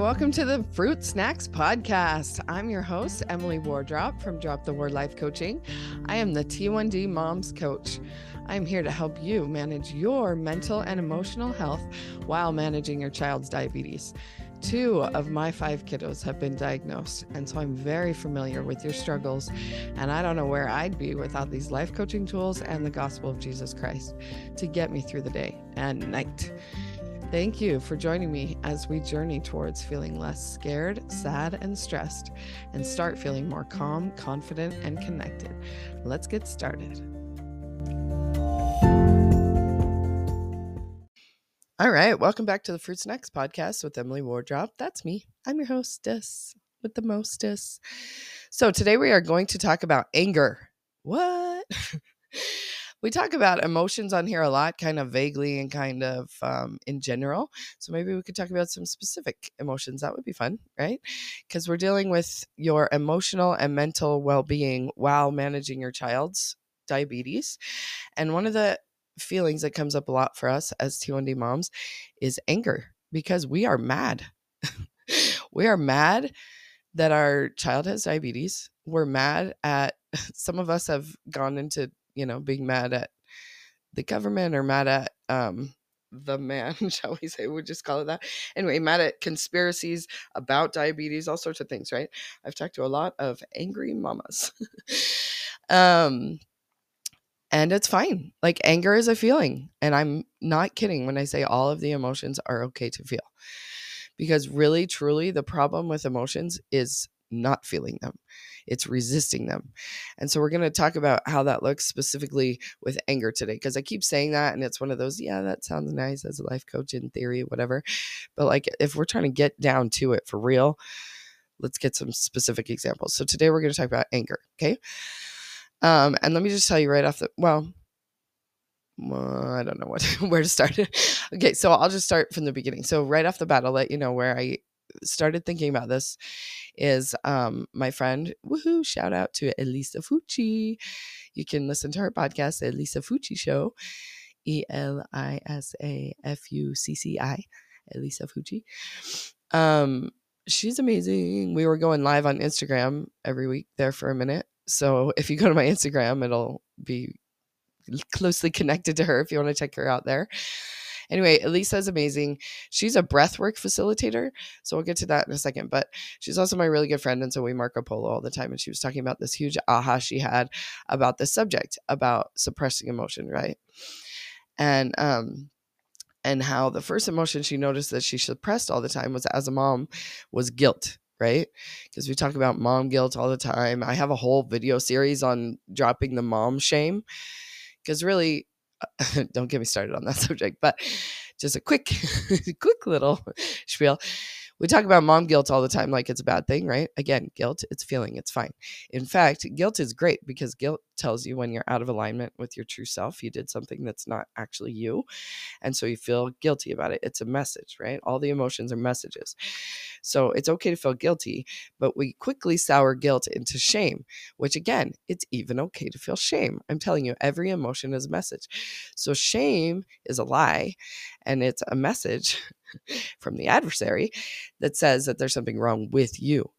welcome to the Fruit Snacks Podcast. I'm your host, Emily Wardrop from Drop the War Life Coaching. I am the T1D Moms Coach. I'm here to help you manage your mental and emotional health while managing your child's diabetes. Two of my five kiddos have been diagnosed, and so I'm very familiar with your struggles. And I don't know where I'd be without these life coaching tools and the gospel of Jesus Christ to get me through the day and night. Thank you for joining me as we journey towards feeling less scared, sad, and stressed, and start feeling more calm, confident, and connected. Let's get started. All right, welcome back to the Fruit Snacks podcast with Emily Wardrop. That's me. I'm your hostess with the mostest. So today we are going to talk about anger. What? we talk about emotions on here a lot, kind of vaguely and kind of um, in general. So maybe we could talk about some specific emotions. That would be fun, right? Because we're dealing with your emotional and mental well being while managing your child's diabetes. And one of the feelings that comes up a lot for us as T1D moms is anger because we are mad. we are mad that our child has diabetes. We're mad at some of us have gone into you know, being mad at the government or mad at um, the man, shall we say? We'll just call it that. Anyway, mad at conspiracies about diabetes, all sorts of things, right? I've talked to a lot of angry mamas. um, and it's fine. Like anger is a feeling. And I'm not kidding when I say all of the emotions are okay to feel. Because really, truly, the problem with emotions is not feeling them it's resisting them. And so we're going to talk about how that looks specifically with anger today because I keep saying that and it's one of those yeah, that sounds nice as a life coach in theory whatever. But like if we're trying to get down to it for real, let's get some specific examples. So today we're going to talk about anger, okay? Um and let me just tell you right off the well, well, I don't know what where to start. okay, so I'll just start from the beginning. So right off the bat, I'll let you know where I started thinking about this is um, my friend, woohoo, shout out to Elisa Fucci. You can listen to her podcast, Elisa Fucci Show, E L I S A F U C C I, Elisa Fucci. Um, she's amazing. We were going live on Instagram every week there for a minute. So if you go to my Instagram, it'll be closely connected to her if you want to check her out there. Anyway, Elisa is amazing. She's a breathwork facilitator. So we'll get to that in a second. But she's also my really good friend. And so we Marco Polo all the time. And she was talking about this huge aha she had about this subject, about suppressing emotion, right? And um and how the first emotion she noticed that she suppressed all the time was as a mom was guilt right? Because we talk about mom guilt all the time. I have a whole video series on dropping the mom shame because really don't get me started on that subject, but just a quick, quick little spiel we talk about mom guilt all the time like it's a bad thing, right? Again, guilt, it's feeling, it's fine. In fact, guilt is great because guilt tells you when you're out of alignment with your true self, you did something that's not actually you. And so you feel guilty about it. It's a message, right? All the emotions are messages. So it's okay to feel guilty, but we quickly sour guilt into shame, which again, it's even okay to feel shame. I'm telling you, every emotion is a message. So shame is a lie and it's a message from the adversary that says that there's something wrong with you.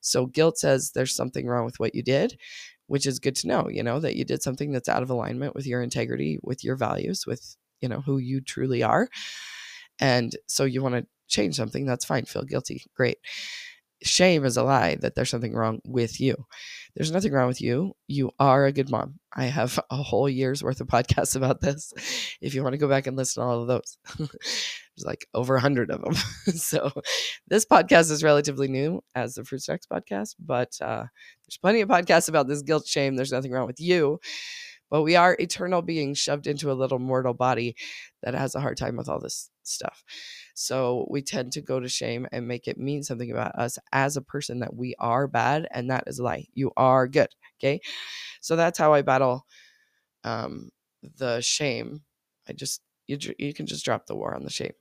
So guilt says there's something wrong with what you did, which is good to know, you know, that you did something that's out of alignment with your integrity, with your values, with, you know, who you truly are. And so you want to change something, that's fine. Feel guilty. Great shame is a lie that there's something wrong with you. There's nothing wrong with you. You are a good mom. I have a whole year's worth of podcasts about this. If you want to go back and listen to all of those, there's like over a hundred of them. so this podcast is relatively new as the Fruit Snacks podcast, but uh, there's plenty of podcasts about this guilt shame. There's nothing wrong with you. But we are eternal beings shoved into a little mortal body that has a hard time with all this stuff. So we tend to go to shame and make it mean something about us as a person that we are bad, and that is a lie. You are good. Okay. So that's how I battle um, the shame. I just you, you can just drop the war on the shame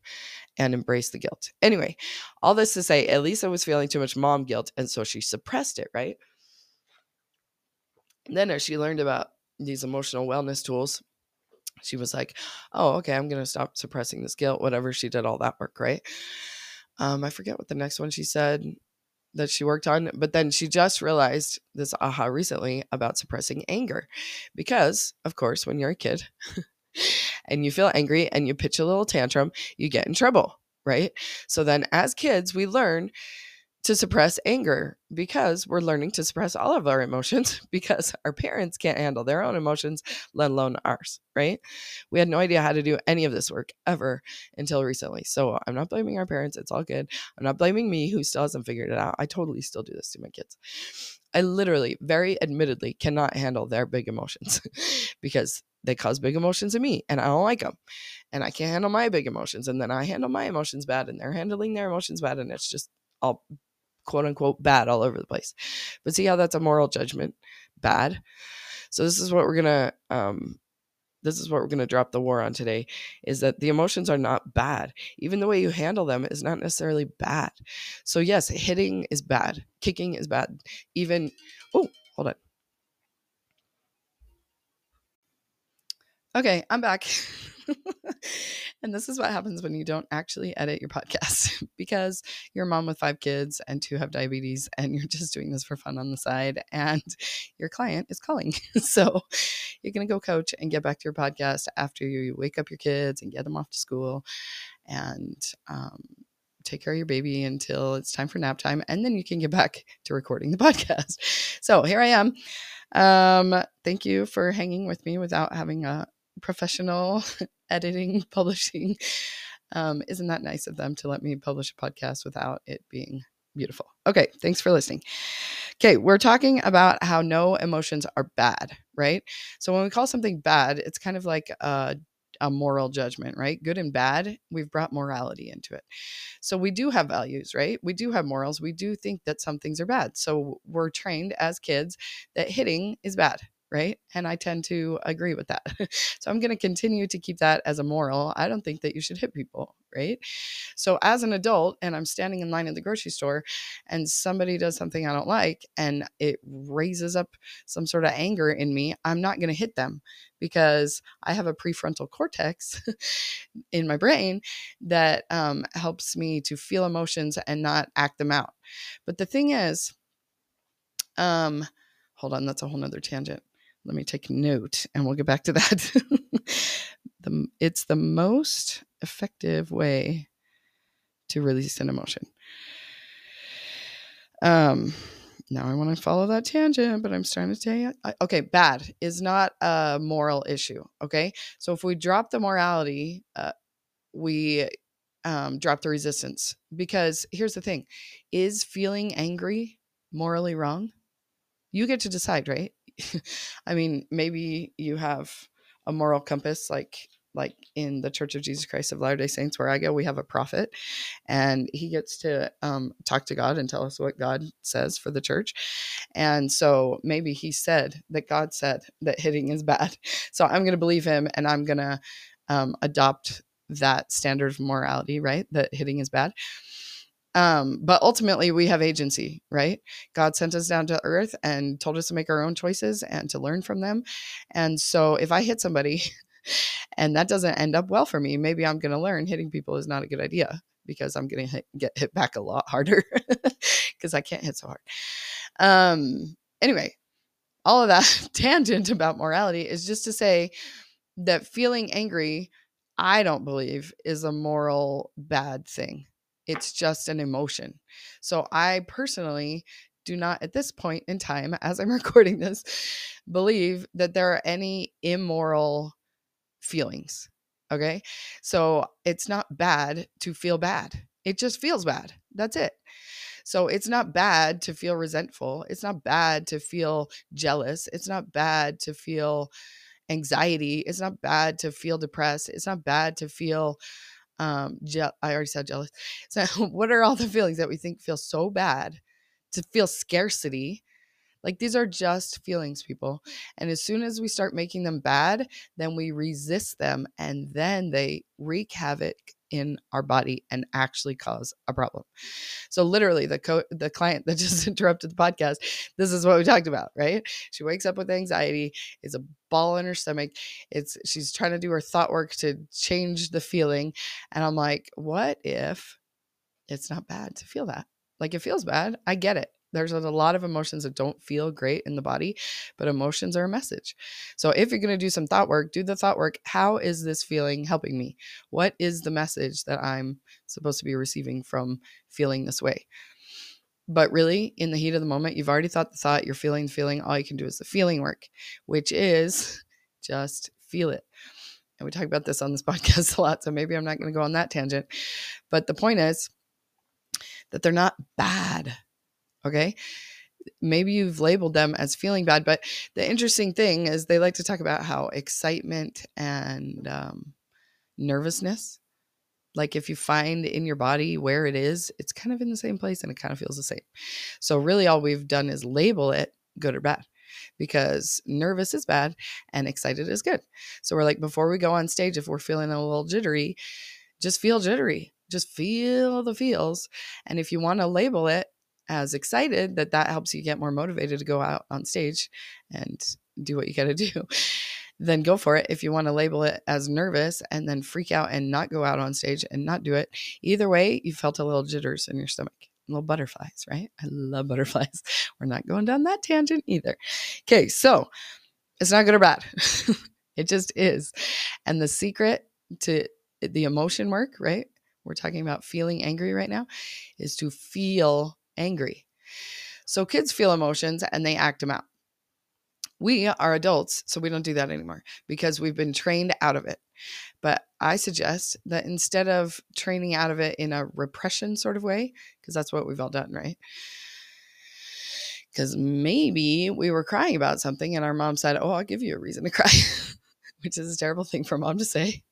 and embrace the guilt. Anyway, all this to say, Elisa was feeling too much mom guilt, and so she suppressed it, right? And then as she learned about these emotional wellness tools, she was like, oh, okay, I'm going to stop suppressing this guilt, whatever. She did all that work, right? Um, I forget what the next one she said that she worked on, but then she just realized this aha recently about suppressing anger. Because, of course, when you're a kid and you feel angry and you pitch a little tantrum, you get in trouble, right? So then as kids, we learn to suppress anger because we're learning to suppress all of our emotions because our parents can't handle their own emotions, let alone ours, right? We had no idea how to do any of this work ever until recently. So I'm not blaming our parents. It's all good. I'm not blaming me who still hasn't figured it out. I totally still do this to my kids. I literally, very admittedly, cannot handle their big emotions because they cause big emotions in me and I don't like them. And I can't handle my big emotions. And then I handle my emotions bad and they're handling their emotions bad. And it's just all quote unquote bad all over the place. But see how that's a moral judgment bad. So this is what we're gonna um this is what we're to drop the war on today is that the emotions are not bad. Even the way you handle them is not necessarily bad. So, yes, hitting is bad, kicking is bad. Even, oh, hold on. Okay, I'm back. and this is what happens when you don't actually edit your podcast because you're a mom with five kids and two have diabetes and you're just doing this for fun on the side and your client is calling. so you're going to go coach and get back to your podcast after you wake up your kids and get them off to school and um, take care of your baby until it's time for nap time and then you can get back to recording the podcast. So here I am. Um, thank you for hanging with me without having a professional editing, publishing. Um, isn't that nice of them to let me publish a podcast without it being beautiful? Okay, thanks for listening. Okay, we're talking about how no emotions are bad, right? So when we call something bad, it's kind of like a, a moral judgment, right? Good and bad, we've brought morality into it. So we do have values, right? We do have morals. We do think that some things are bad. So we're trained as kids that hitting is bad, right? And I tend to agree with that. so I'm going to continue to keep that as a moral. I don't think that you should hit people, right? So as an adult, and I'm standing in line at the grocery store, and somebody does something I don't like, and it raises up some sort of anger in me, I'm not going to hit them because I have a prefrontal cortex in my brain that um, helps me to feel emotions and not act them out. But the thing is, um, hold on, that's a whole nother tangent let me take note and we'll get back to that. the, it's the most effective way to release an emotion. Um, now I want to follow that tangent, but I'm starting to you. Okay, bad is not a moral issue. Okay, so if we drop the morality, uh, we um, drop the resistance. Because here's the thing: is feeling angry morally wrong? You get to decide, right? I mean, maybe you have a moral compass like like in the Church of Jesus Christ of Latter day Saints, where I go, we have a prophet and he gets to um, talk to God and tell us what God says for the church. And so maybe he said that God said that hitting is bad. So I'm going to believe him and I'm going to um, adopt that standard of morality, right? That hitting is bad. Um, but ultimately, we have agency, right? God sent us down to earth and told us to make our own choices and to learn from them. And so, if I hit somebody and that doesn't end up well for me, maybe I'm going to learn hitting people is not a good idea because I'm going to get hit back a lot harder because I can't hit so hard. Um, anyway, all of that tangent about morality is just to say that feeling angry, I don't believe, is a moral bad thing it's just an emotion. So I personally do not at this point in time as I'm recording this believe that there are any immoral feelings. Okay? So it's not bad to feel bad. It just feels bad. That's it. So it's not bad to feel resentful. It's not bad to feel jealous. It's not bad to feel anxiety. It's not bad to feel depressed. It's not bad to feel um je- i already said jealous. So what are all the feelings that we think feel so bad to feel scarcity? Like these are just feelings people and as soon as we start making them bad then we resist them and then they wreak havoc in our body and actually cause a problem. So literally the co- the client that just interrupted the podcast, this is what we talked about, right? She wakes up with anxiety, it's a ball in her stomach. It's she's trying to do her thought work to change the feeling and I'm like, what if it's not bad to feel that. Like it feels bad. I get it. There's a lot of emotions that don't feel great in the body, but emotions are a message. So if you're going to do some thought work, do the thought work. How is this feeling helping me? What is the message that I'm supposed to be receiving from feeling this way? But really, in the heat of the moment, you've already thought the thought, you're feeling the feeling. All you can do is the feeling work, which is just feel it. And we talk about this on this podcast a lot. So maybe I'm not going to go on that tangent. But the point is that they're not bad. Okay. Maybe you've labeled them as feeling bad. But the interesting thing is they like to talk about how excitement and um, nervousness like if you find in your body where it is, it's kind of in the same place and it kind of feels the same. So really all we've done is label it good or bad because nervous is bad and excited is good. So we're like before we go on stage if we're feeling a little jittery, just feel jittery. Just feel the feels and if you want to label it as excited that that helps you get more motivated to go out on stage and do what you got to do then go for it. If you want to label it as nervous and then freak out and not go out on stage and not do it, either way, you felt a little jitters in your stomach, little butterflies, right? I love butterflies. We're not going down that tangent either. Okay, so it's not good or bad. it just is. And the secret to the emotion work, right? We're talking about feeling angry right now, is to feel angry. So kids feel emotions and they act them out. We are adults, so we don't do that anymore because we've been trained out of it. But I suggest that instead of training out of it in a repression sort of way, because that's what we've all done, right? Because maybe we were crying about something and our mom said, Oh, I'll give you a reason to cry, which is a terrible thing for mom to say.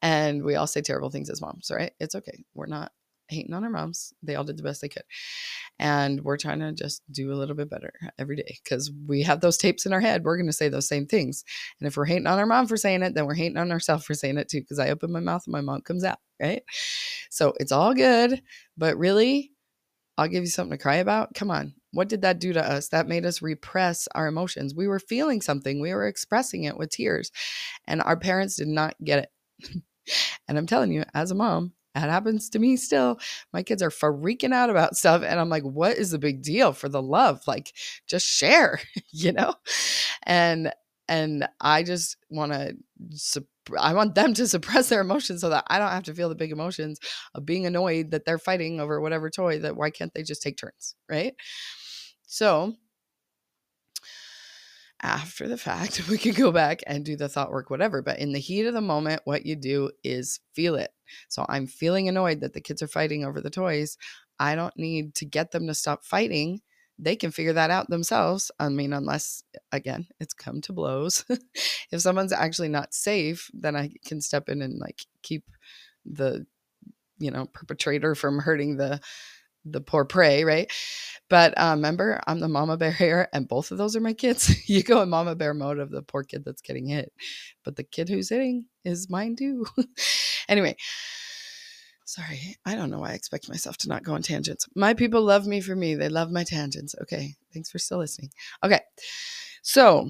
And we all say terrible things as moms, right? It's okay. We're not hating on our moms. They all did the best they could. And we're trying to just do a little bit better every day because we have those tapes in our head. We're going to say those same things. And if we're hating on our mom for saying it, then we're hating on ourselves for saying it too because I open my mouth and my mom comes out, right? So it's all good. But really, I'll give you something to cry about. Come on. What did that do to us? That made us repress our emotions. We were feeling something, we were expressing it with tears, and our parents did not get it. and I'm telling you, as a mom, that happens to me still. My kids are freaking out about stuff. And I'm like, what is the big deal for the love? Like, just share, you know? And, and I just want to, I want them to suppress their emotions so that I don't have to feel the big emotions of being annoyed that they're fighting over whatever toy that why can't they just take turns? Right. So, after the fact, we could go back and do the thought work, whatever. But in the heat of the moment, what you do is feel it. So I'm feeling annoyed that the kids are fighting over the toys. I don't need to get them to stop fighting. They can figure that out themselves. I mean, unless, again, it's come to blows. if someone's actually not safe, then I can step in and like keep the, you know, perpetrator from hurting the the poor prey, right? But uh, remember, I'm the mama bear here, and both of those are my kids. you go in mama bear mode of the poor kid that's getting hit, but the kid who's hitting is mine too. anyway, sorry, I don't know why I expect myself to not go on tangents. My people love me for me. They love my tangents. Okay, thanks for still listening. Okay, so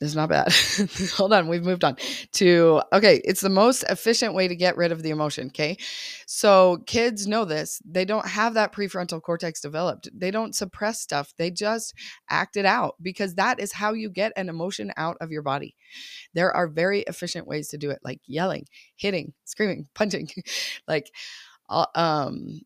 it's not bad. Hold on, we've moved on to okay, it's the most efficient way to get rid of the emotion, okay? So kids know this. They don't have that prefrontal cortex developed. They don't suppress stuff. They just act it out because that is how you get an emotion out of your body. There are very efficient ways to do it like yelling, hitting, screaming, punching. like uh, um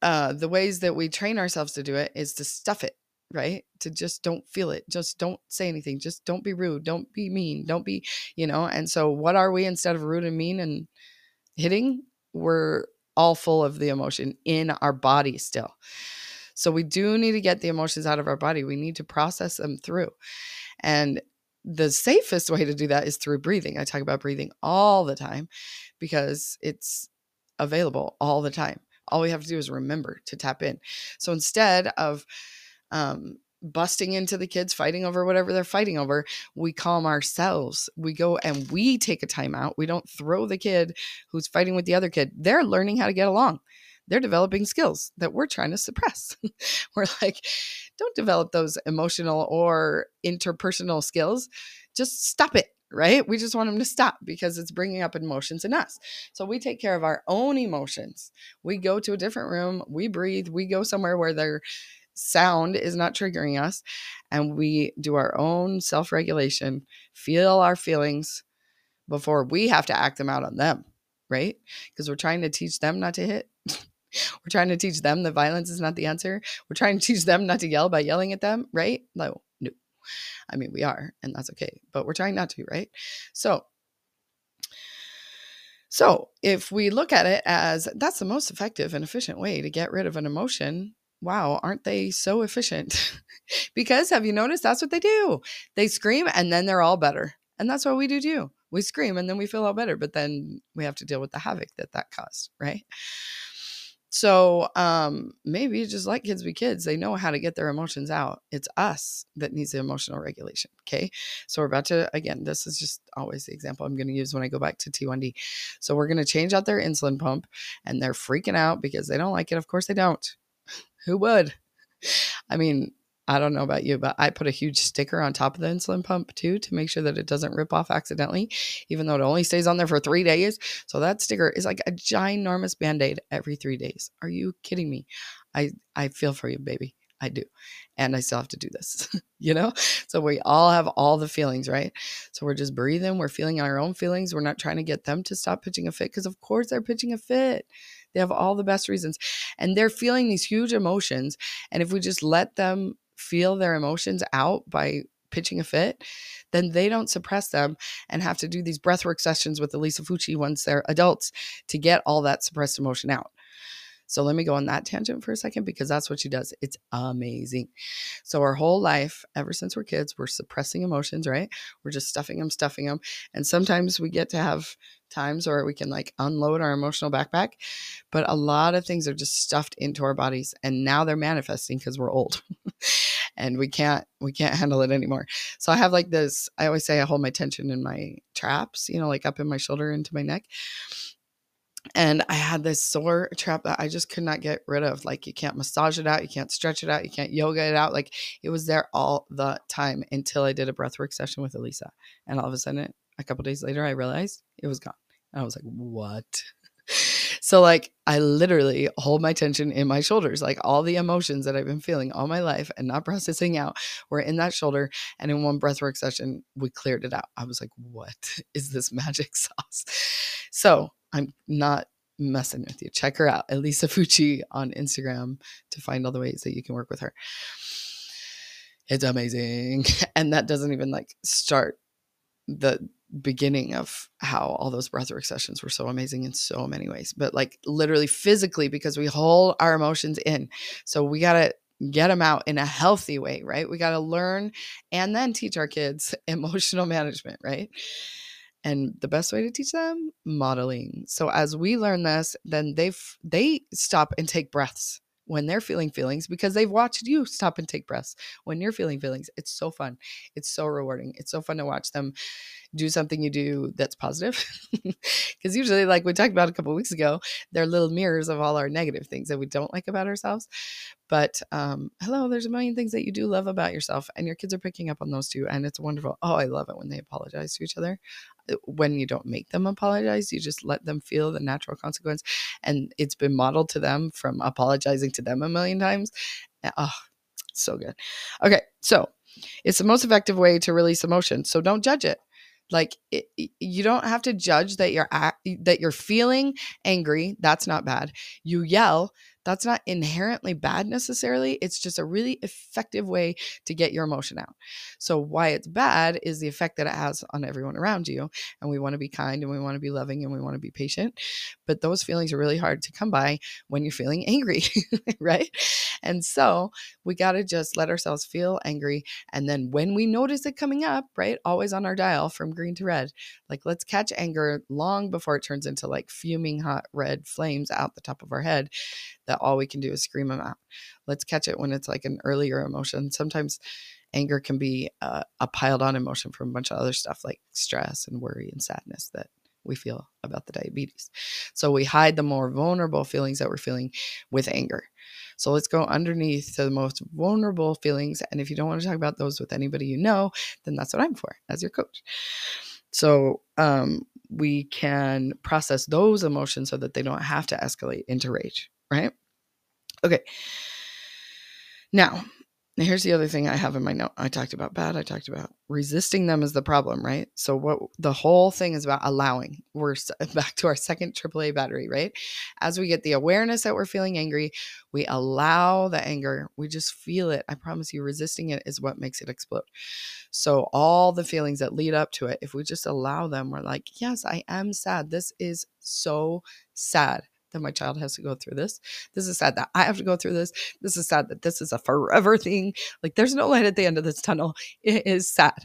uh the ways that we train ourselves to do it is to stuff it right? To just don't feel it. Just don't say anything. Just don't be rude. Don't be mean. Don't be, you know. And so, what are we instead of rude and mean and hitting? We're all full of the emotion in our body still. So, we do need to get the emotions out of our body. We need to process them through. And the safest way to do that is through breathing. I talk about breathing all the time because it's available all the time. All we have to do is remember to tap in. So instead of um, busting into the kids fighting over whatever they're fighting over we calm ourselves we go and we take a timeout. we don't throw the kid who's fighting with the other kid they're learning how to get along they're developing skills that we're trying to suppress we're like don't develop those emotional or interpersonal skills just stop it right? We just want them to stop because it's bringing up emotions in us. So we take care of our own emotions. We go to a different room, we breathe, we go somewhere where their sound is not triggering us, and we do our own self regulation, feel our feelings before we have to act them out on them, right? Because we're trying to teach them not to hit. we're trying to teach them that violence is not the answer. We're trying to teach them not to yell by yelling at them, right? No, no. I mean, we are, and that's okay, but we're trying not to, right? So, so if we look at it as that's the most effective and efficient way to get rid of an emotion, wow, aren't they so efficient? because have you noticed that's what they do? They scream and then they're all better. And that's what we do too. We scream and then we feel all better, but then we have to deal with the havoc that that caused, right? So um, maybe just let kids be kids. They know how to get their emotions out. It's us that needs the emotional regulation. Okay. So we're about to, again, this is just always the example I'm going to use when I go back to T1D. So we're going to change out their insulin pump and they're freaking out because they don't like it. Of course they don't. Who would? I mean, I don't know about you, but I put a huge sticker on top of the insulin pump too to make sure that it doesn't rip off accidentally, even though it only stays on there for three days. So that sticker is like a ginormous band aid every three days. Are you kidding me? I, I feel for you, baby. I do. And I still have to do this, you know? So we all have all the feelings, right? So we're just breathing. We're feeling our own feelings. We're not trying to get them to stop pitching a fit because, of course, they're pitching a fit. They have all the best reasons. And they're feeling these huge emotions. And if we just let them feel their emotions out by pitching a fit, then they don't suppress them and have to do these breathwork sessions with Elisa Fucci once they're adults to get all that suppressed emotion out. So let me go on that tangent for a second because that's what she does. It's amazing. So our whole life, ever since we're kids, we're suppressing emotions, right? We're just stuffing them, stuffing them. And sometimes we get to have times where we can like unload our emotional backpack, but a lot of things are just stuffed into our bodies and now they're manifesting because we're old. and we can't we can't handle it anymore. So I have like this I always say I hold my tension in my traps, you know, like up in my shoulder into my neck and I had this sore trap that I just could not get rid of. Like you can't massage it out, you can't stretch it out, you can't yoga it out. Like it was there all the time until I did a breathwork session with Elisa, and all of a sudden, a couple days later, I realized it was gone. And I was like, "What?" So like I literally hold my tension in my shoulders, like all the emotions that I've been feeling all my life and not processing out were in that shoulder. And in one breathwork session, we cleared it out. I was like, "What is this magic sauce?" So I'm not messing with you. Check her out, Elisa Fucci on Instagram to find all the ways that you can work with her. It's amazing. And that doesn't even like start the beginning of how all those breathwork sessions were so amazing in so many ways, but like literally physically because we hold our emotions in. So we got to get them out in a healthy way, right? We got to learn and then teach our kids emotional management, right? and the best way to teach them modeling so as we learn this then they they stop and take breaths when they're feeling feelings because they've watched you stop and take breaths when you're feeling feelings it's so fun it's so rewarding it's so fun to watch them do something you do that's positive because usually like we talked about a couple weeks ago they're little mirrors of all our negative things that we don't like about ourselves but um, hello, there's a million things that you do love about yourself, and your kids are picking up on those too. And it's wonderful. Oh, I love it when they apologize to each other. Uh, when you don't make them apologize, you just let them feel the natural consequence. And it's been modeled to them from apologizing to them a million times. Oh, so good. Okay, so it's the most effective way to release emotion. So don't judge it like it, you don't have to judge that you're at, that you're feeling angry that's not bad you yell that's not inherently bad necessarily. It's just a really effective way to get your emotion out. So, why it's bad is the effect that it has on everyone around you. And we want to be kind and we want to be loving and we want to be patient. But those feelings are really hard to come by when you're feeling angry, right? And so, we got to just let ourselves feel angry. And then, when we notice it coming up, right, always on our dial from green to red, like let's catch anger long before it turns into like fuming hot red flames out the top of our head that all we can do is scream them out. Let's catch it when it's like an earlier emotion. Sometimes anger can be uh, a piled on emotion from a bunch of other stuff like stress and worry and sadness that we feel about the diabetes. So we hide the more vulnerable feelings that we're feeling with anger. So let's go underneath to the most vulnerable feelings. And if you don't want to talk about those with anybody you know, then that's what I'm for as your coach. So um, we can process those emotions so that they don't have to escalate into rage, right? Okay. Now, here's the other thing I have in my note. I talked about bad. I talked about resisting them is the problem, right? So what the whole thing is about allowing. We're back to our second AAA battery, right? As we get the awareness that we're feeling angry, we allow the anger. We just feel it. I promise you, resisting it is what makes it explode. So all the feelings that lead up to it, if we just allow them, we're like, yes, I am sad. This is so sad that my child has to go through this. This is sad that I have to go through this. This is sad that this is a forever thing. Like there's no light at the end of this tunnel. It is sad.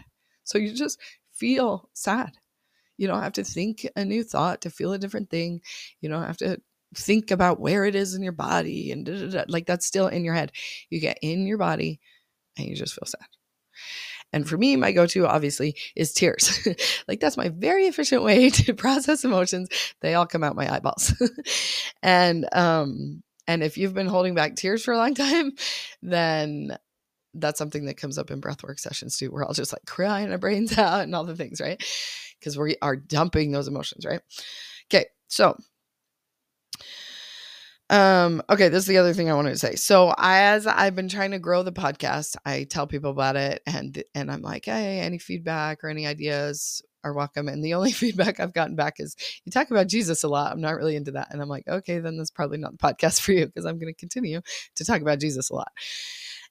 So you just feel sad. You don't have to think a new thought to feel a different thing. You don't have to think about where it is in your body and da, da, da. like that's still in your head. You get in your body and you just feel sad. And for me, my go to obviously is tears. like that's my very efficient way to process emotions. They all come out my eyeballs. and um and if you've been holding back tears for a long time, then that's something that comes up in breathwork sessions too, where I'll just like crying our brains out and all the things, right? Because we are dumping those emotions, right? Okay, so um, okay, this is the other thing I wanted to say. So as I've been trying to grow the podcast, I tell people about it and and I'm like, hey, any feedback or any ideas are welcome. And the only feedback I've gotten back is you talk about Jesus a lot. I'm not really into that. And I'm like, okay, then that's probably not the podcast for you because I'm going to continue to talk about Jesus a lot.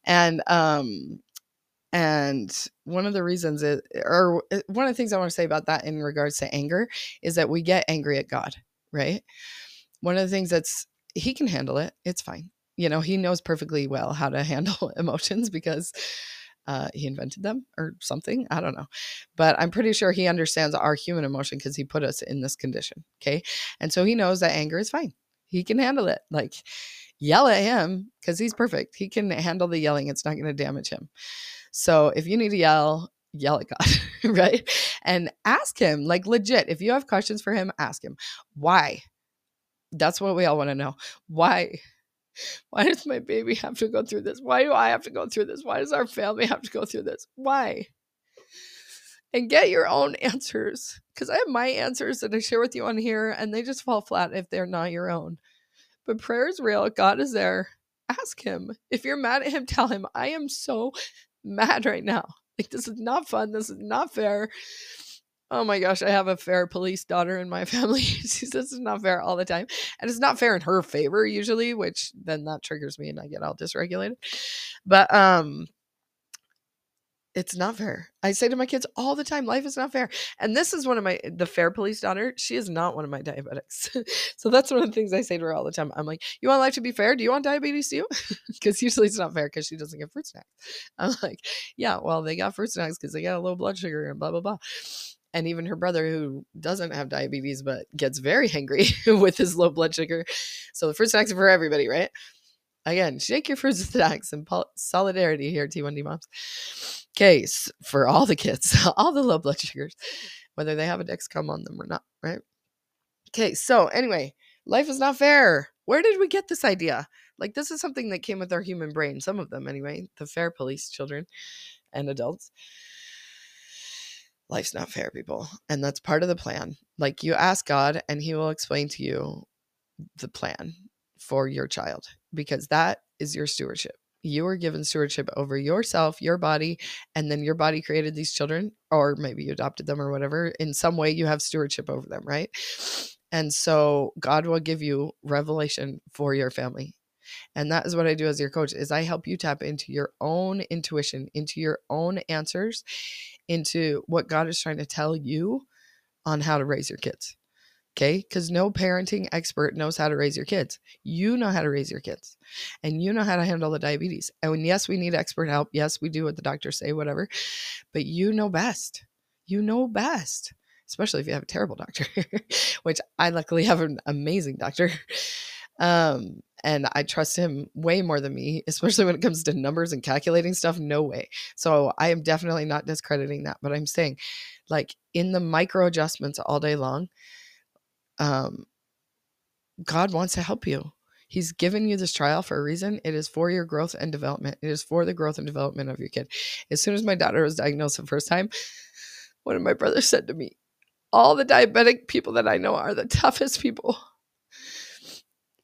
And um and one of the reasons is, or uh, one of the things I want to say about that in regards to anger is that we get angry at God, right? One of the things that's he can handle it. It's fine. You know, he knows perfectly well how to handle emotions because uh, he invented them or something. I don't know. But I'm pretty sure he understands our human emotion because he put us in this condition. Okay. And so he knows that anger is fine. He can handle it. Like, yell at him because he's perfect. He can handle the yelling, it's not going to damage him. So if you need to yell, yell at God, right? And ask him, like legit, if you have questions for him, ask him, why? That's what we all want to know. Why? Why does my baby have to go through this? Why do I have to go through this? Why does our family have to go through this? Why? And get your own answers because I have my answers that I share with you on here and they just fall flat if they're not your own. But prayer is real. God is there. Ask Him. If you're mad at Him, tell Him, I am so mad right now. Like, this is not fun. This is not fair oh my gosh, I have a fair police daughter in my family. she says it's not fair all the time. And it's not fair in her favor usually, which then that triggers me and I get all dysregulated. But um it's not fair. I say to my kids all the time, life is not fair. And this is one of my the fair police daughter. She is not one of my diabetics. so that's one of the things I say to her all the time. I'm like, you want life to be fair? Do you want diabetes too? Because usually it's not fair because she doesn't get fruit snacks. I'm like, yeah, well, they got fruit snacks because they got a low blood sugar and blah blah blah and even her brother who doesn't have diabetes but gets very hangry with his low blood sugar. So the fruit snacks are for everybody, right? Again, shake your fruit snacks and solidarity here, T1D moms. Case for all the kids, all the low blood sugars, whether they have a Dexcom on them or not, right? Okay, so anyway, life is not fair. Where did we get this idea? Like, this is something that came with our human brain, some of them anyway, the fair police children and adults life's not fair, people. And that's part of the plan. Like you ask God, and He will explain to you the plan for your child because that is your stewardship. You were given stewardship over yourself, your body, and then your body created these children, or maybe you adopted them or whatever. In some way, you have stewardship over them, right? And so God will give you revelation for your family and that is what i do as your coach is i help you tap into your own intuition into your own answers into what God is trying to tell you on how to raise your kids. Okay. Because no parenting expert knows how to raise your kids. You know how to raise your kids and you know how to handle the diabetes. And yes, we need expert help. Yes, we do what the doctors say, whatever. But you know best. You know best, especially if you have a terrible doctor, which I luckily have an amazing doctor. Um, and I trust him way more than me, especially when it comes to numbers and calculating stuff. No way. So I am definitely not discrediting that, but I'm saying, like in the micro adjustments all day long, um, God wants to help you. He's given you this trial for a reason. It is for your growth and development. It is for the growth and development of your kid. As soon as my daughter was diagnosed the first time, one of my brothers said to me, all the diabetic people that I know are the toughest people.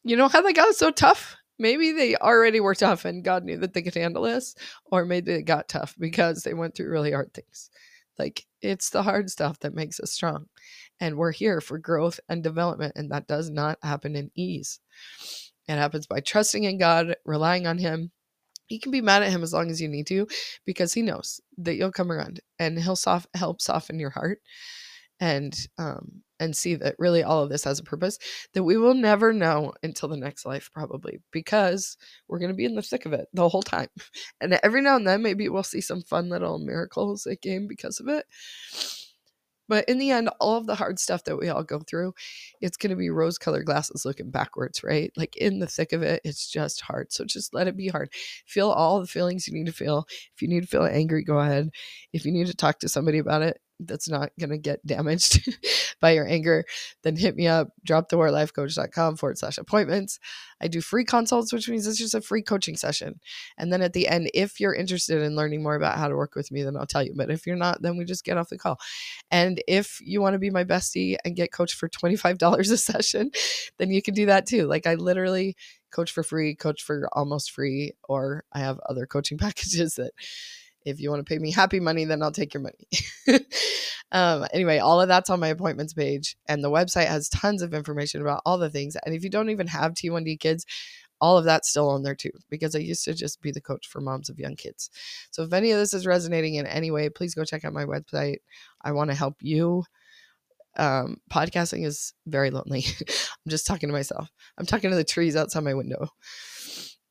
You know how they got so tough? Maybe they already were tough and God knew that they could handle this, or maybe they got tough because they went through really hard things. Like it's the hard stuff that makes us strong. And we're here for growth and development, and that does not happen in ease. It happens by trusting in God, relying on Him. You can be mad at Him as long as you need to because He knows that you'll come around and He'll soft, help soften your heart and um and see that really all of this has a purpose that we will never know until the next life probably because we're going to be in the thick of it the whole time and every now and then maybe we'll see some fun little miracles that came because of it but in the end, all of the hard stuff that we all go through, it's going to be rose colored glasses looking backwards, right? Like in the thick of it, it's just hard. So just let it be hard. Feel all the feelings you need to feel. If you need to feel angry, go ahead. If you need to talk to somebody about it, that's not going to get damaged by your anger, then hit me up, dropthewarlifecoach.com forward slash appointments. I do free consults, which means it's just a free coaching session. And then at the end, if you're interested in learning more about how to work with me, then I'll tell you. But if you're not, then we just get off the call. And if you want to be my bestie and get coached for $25 a session, then you can do that too. Like I literally coach for free, coach for almost free, or I have other coaching packages that if you want to pay me happy money, then I'll take your money. um, anyway, all of that's on my appointments page, and the website has tons of information about all the things. And if you don't even have T1D kids, all of that's still on there too, because I used to just be the coach for moms of young kids. So if any of this is resonating in any way, please go check out my website. I want to help you. Um, podcasting is very lonely. I'm just talking to myself. I'm talking to the trees outside my window.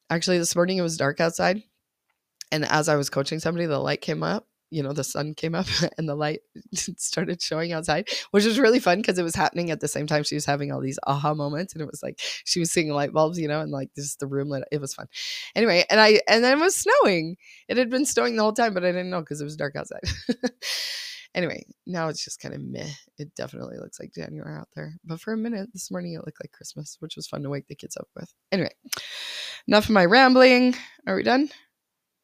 Actually, this morning it was dark outside and as I was coaching somebody, the light came up, you know, the sun came up and the light started showing outside, which was really fun because it was happening at the same time she was having all these aha moments. And it was like she was seeing light bulbs, you know, and like just the room lit. It was fun. Anyway, and I and then it was snowing. It had been snowing the whole time, but I didn't know because it was dark outside. anyway, now it's just kind of meh. It definitely looks like January out there. But for a minute this morning, it looked like Christmas, which was fun to wake the kids up with. Anyway, enough of my rambling. Are we done?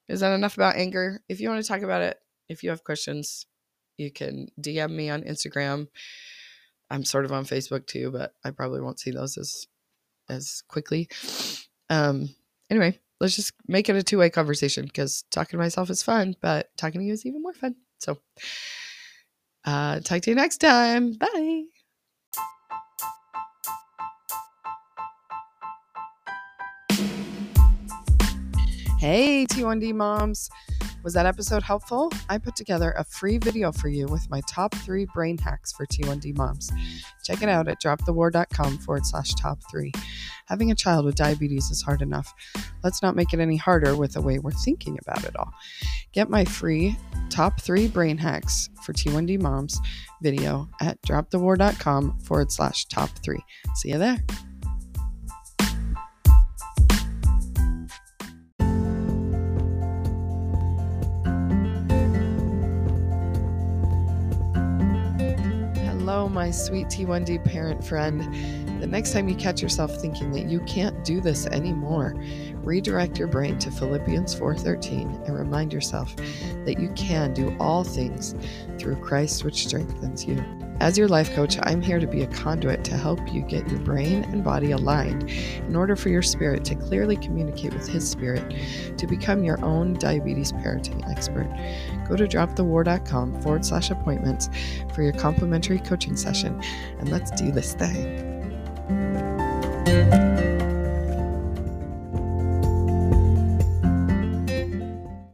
Is that enough about anger? If you want to talk about it, if you have questions, you can DM me on Instagram. I'm sort of on Facebook too, but I probably won't see those as as quickly. Um anyway, let's just make it a two-way conversation because talking to myself is fun, but talking to you is even more fun. So uh talk to you next time. Bye. Hey, T1D moms. Was that episode helpful? I put together a free video for you with my top three brain hacks for T1D moms. Check it out at dropthewar.com forward slash top three. Having a child with diabetes is hard enough. Let's not make it any harder with the way we're thinking about it all. Get my free top three brain hacks for T1D moms video at dropthewar.com forward slash top three. See you there. My sweet T1D parent friend, the next time you catch yourself thinking that you can't do this anymore, redirect your brain to Philippians 4:13 and remind yourself that you can do all things through Christ which strengthens you. As your life coach, I'm here to be a conduit to help you get your brain and body aligned in order for your spirit to clearly communicate with His Spirit to become your own diabetes parenting expert. Go to dropthewar.com forward slash appointments for your complimentary coaching session and let's do this thing. Thank you.